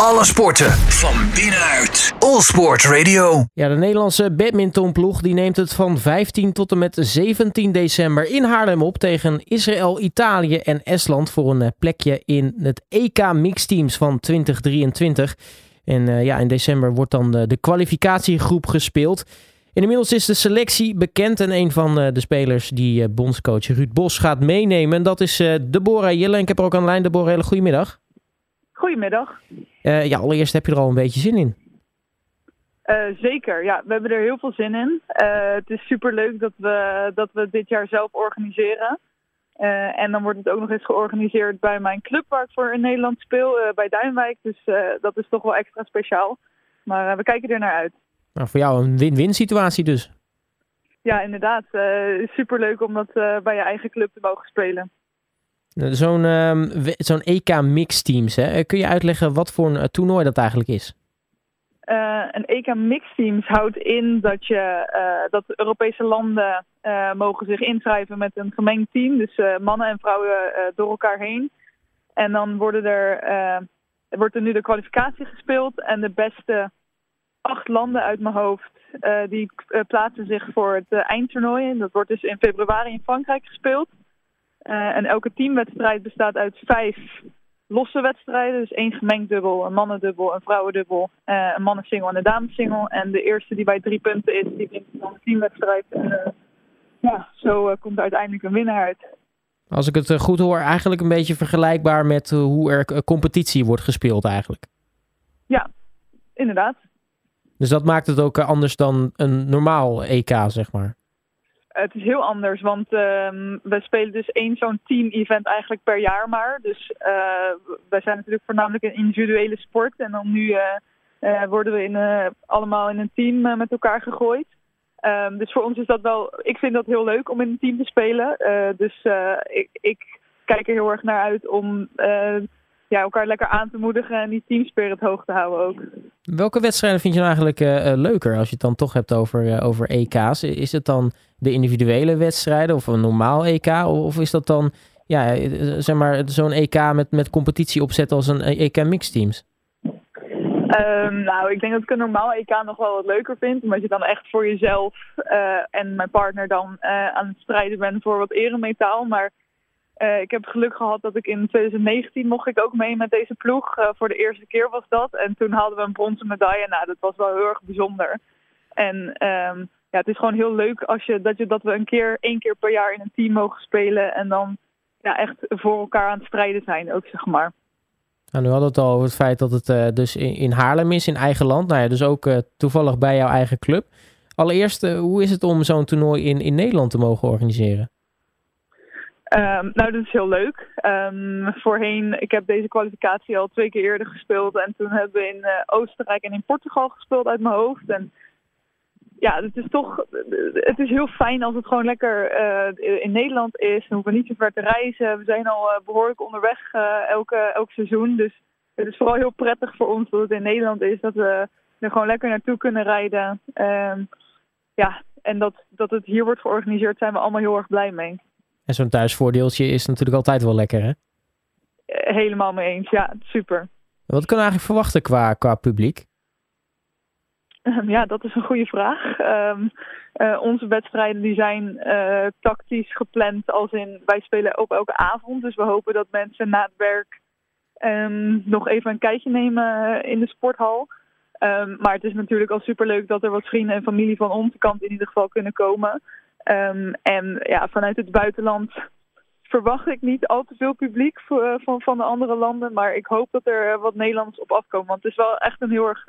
Alle sporten van binnenuit. All Sport Radio. Ja, de Nederlandse badmintonploeg die neemt het van 15 tot en met 17 december in Haarlem op tegen Israël, Italië en Estland voor een eh, plekje in het EK Mixteams van 2023. En uh, ja, in december wordt dan de, de kwalificatiegroep gespeeld. En inmiddels is de selectie bekend en een van uh, de spelers die bondscoach Ruud Bos gaat meenemen, dat is Deborah Jelle. En ik heb er ook aan de lijn. Deborah, hele goedemiddag. Goedemiddag. ja, allereerst heb je er al een beetje zin in. zeker, ja. We hebben er heel veel zin in. het is superleuk dat we, dat we dit jaar zelf organiseren. en dan wordt het ook nog eens georganiseerd bij mijn club waar ik voor in Nederland speel, bij Duinwijk. Dus dat is toch wel extra speciaal. Maar we kijken er naar uit. Nou, voor jou een win-win situatie dus. Ja, inderdaad. Superleuk om dat bij je eigen club te mogen spelen. Zo'n um, zo'n EK Mix Teams, hè? kun je uitleggen wat voor een toernooi dat eigenlijk is? Uh, een EK Mix Teams houdt in dat, je, dat Europese landen mogen zich inschrijven met een gemengd team. Dus mannen en vrouwen door elkaar heen. En dan worden er, wordt er nu de kwalificatie gespeeld en de beste acht landen uit mijn hoofd. Uh, die uh, plaatsen zich voor het uh, eindtoernooi. En dat wordt dus in februari in Frankrijk gespeeld. En elke teamwedstrijd bestaat uit vijf losse wedstrijden. Dus één gemengd dubbel, een mannendubbel, een vrouwendubbel, een mannensingle en een damessingle. En de eerste die bij drie punten is, die wint dan de teamwedstrijd. En ja, zo komt er uiteindelijk een winnaar uit. Als ik het goed hoor, eigenlijk een beetje vergelijkbaar met hoe er competitie wordt gespeeld eigenlijk. Ja, inderdaad. Dus dat maakt het ook anders dan een normaal EK, zeg maar. Het is heel anders, want uh, we spelen dus één zo'n team-event eigenlijk per jaar maar. Dus uh, wij zijn natuurlijk voornamelijk een individuele sport. En dan nu uh, worden we in, allemaal in een team met elkaar gegooid. Um, dus voor ons is dat wel... Ik vind dat heel leuk om in een team te spelen. dus ik, ik, kijk er heel erg naar uit om ja, elkaar lekker aan te moedigen en die teamspirit hoog te houden ook. Welke wedstrijden vind je nou eigenlijk leuker als je het dan toch hebt over, uh, over EK's? Is het dan de individuele wedstrijden of een normaal EK? Of is dat dan ja, zeg maar, zo'n EK met, met competitie opzetten als een EK mixed teams? Um, nou, ik denk dat ik een normaal EK nog wel wat leuker vind. Omdat je dan echt voor jezelf uh, en mijn partner dan aan het strijden bent voor wat eremetaal. Maar ik heb geluk gehad dat ik in 2019 mocht ik ook mee met deze ploeg. Voor de eerste keer was dat. En toen hadden we een bronzen medaille. Nou, dat was wel heel erg bijzonder. En um, ja, het is gewoon heel leuk als je, dat, je, dat we een keer, één keer per jaar in een team mogen spelen. En dan ja, echt voor elkaar aan het strijden zijn ook, zeg maar. Nou, nu hadden we het al over het feit dat het uh, dus in, in, Haarlem is, in eigen land. Nou ja, dus ook toevallig bij jouw eigen club. Allereerst, hoe is het om zo'n toernooi in, in Nederland te mogen organiseren? Um, nou, dat is heel leuk. Um, voorheen, ik heb deze kwalificatie al twee keer eerder gespeeld. En toen hebben we in Oostenrijk en in Portugal gespeeld uit mijn hoofd. En ja, het is toch het is heel fijn als het gewoon lekker uh, in Nederland is. We hoeven niet zo ver te reizen. We zijn al uh, behoorlijk onderweg elke, elk seizoen. Dus het is vooral heel prettig voor ons dat het in Nederland is. Dat we er gewoon lekker naartoe kunnen rijden. Um, ja, en dat, dat het hier wordt georganiseerd zijn we allemaal heel erg blij mee. En zo'n thuisvoordeeltje is natuurlijk altijd wel lekker, hè? Eh, helemaal mee eens, ja, super. Wat kunnen we eigenlijk verwachten qua, qua publiek? Um, ja, dat is een goede vraag. Um, uh, onze wedstrijden die zijn uh, tactisch gepland als in wij spelen op elke avond. Dus we hopen dat mensen na het werk um, nog even een kijkje nemen in de sporthal. maar het is natuurlijk al superleuk dat er wat vrienden en familie van onze kant in ieder geval kunnen komen. En ja, vanuit het buitenland verwacht ik niet al te veel publiek van, van de andere landen. Maar ik hoop dat er eh, wat Nederlanders op afkomen. Want het is wel echt een heel erg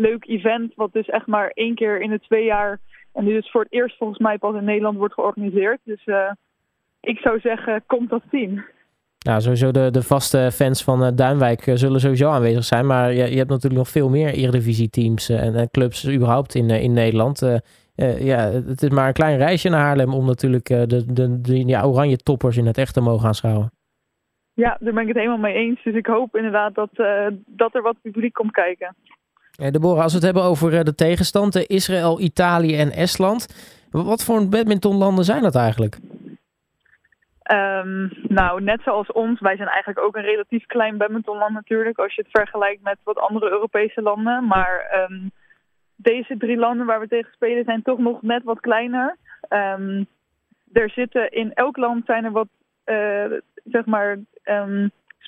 leuk event. Wat dus echt maar één keer in de twee jaar. En nu dus voor het eerst volgens mij pas in Nederland wordt georganiseerd. Dus uh, ik zou zeggen, komt dat zien. Nou, sowieso de, de vaste fans van Duinwijk zullen sowieso aanwezig zijn. Maar je, je hebt natuurlijk nog veel meer Eredivisie-teams en, en, clubs überhaupt in, in Nederland. Uh, ja, het is maar een klein reisje naar Haarlem om natuurlijk de, de, de ja, oranje toppers in het echt te mogen aanschouwen. Ja, daar ben ik het helemaal mee eens. Dus ik hoop inderdaad dat, uh, dat er wat publiek komt kijken. Ja, Deborah, als we het hebben over de tegenstanden Israël, Italië en Estland. Wat voor badmintonlanden zijn dat eigenlijk? Ehm, nou, net zoals ons, wij zijn eigenlijk ook een relatief klein badmintonland natuurlijk, als je het vergelijkt met wat andere Europese landen. Maar ehm, deze drie landen waar we tegen spelen zijn toch nog net wat kleiner. Um, er zitten in elk land zijn er wat, uh, zeg maar,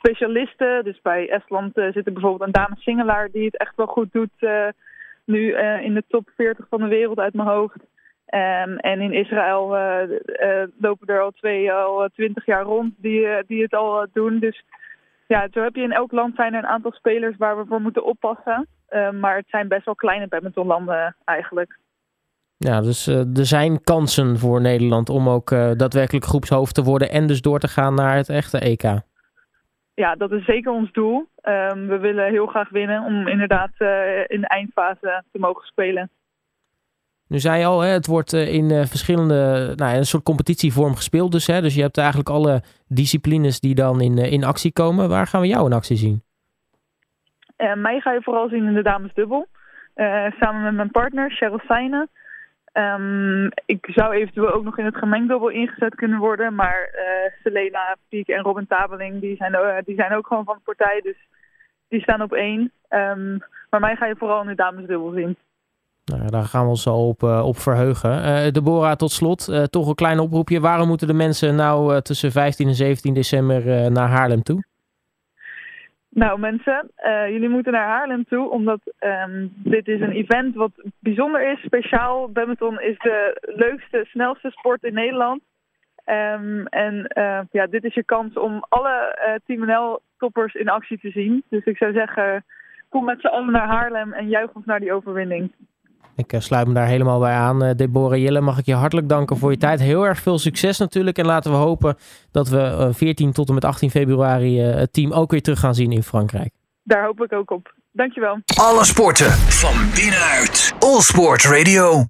specialisten. Dus bij Estland uh, zit bijvoorbeeld een dame singelaar die het echt wel goed doet. Uh, nu in de top 40 van de wereld uit mijn hoofd. Um, en in Israël lopen er al twee, al twintig jaar rond die, die het al doen. Dus ja, zo heb je in elk land zijn er een aantal spelers waar we voor moeten oppassen. Ehm, maar het zijn best wel kleine badmintonlanden eigenlijk. Ja, dus er zijn kansen voor Nederland om ook daadwerkelijk groepshoofd te worden en dus door te gaan naar het echte EK. Ja, dat is zeker ons doel. Um, we willen heel graag winnen om inderdaad in de eindfase te mogen spelen. Nu zei je al, hè, het wordt in verschillende, nou, een soort competitievorm gespeeld. Dus, hè, dus je hebt eigenlijk alle disciplines die dan in, in actie komen. Waar gaan we jou in actie zien? Uh, mij ga je vooral zien in de damesdubbel. Uh, samen met mijn partner, Cheryl Seine. Um, ik zou eventueel ook nog in het gemengdubbel ingezet kunnen worden. Maar uh, Selena Piek en Robin Tabeling, die zijn, die zijn ook gewoon van de partij. Dus die staan op één. Um, maar mij ga je vooral in de damesdubbel zien. Nou, daar gaan we ons al op, uh, op verheugen. Deborah, tot slot, toch een klein oproepje. Waarom moeten de mensen nou tussen 15 en 17 december naar Haarlem toe? Nou mensen, jullie moeten naar Haarlem toe, omdat um, dit is een event wat bijzonder is, speciaal. Badminton is de leukste, snelste sport in Nederland. Um, en ja, dit is je kans om alle Team NL toppers in actie te zien. Dus ik zou zeggen, kom met z'n allen naar Haarlem en juich ons naar die overwinning. Ik sluit me daar helemaal bij aan. Uh, Deborah Jelle, mag ik je hartelijk danken voor je tijd. Heel erg veel succes natuurlijk. En laten we hopen dat we uh, 14 tot en met 18 februari uh, het team ook weer terug gaan zien in Frankrijk. Daar hoop ik ook op. Dankjewel. Alle sporten van binnenuit. All Sport Radio.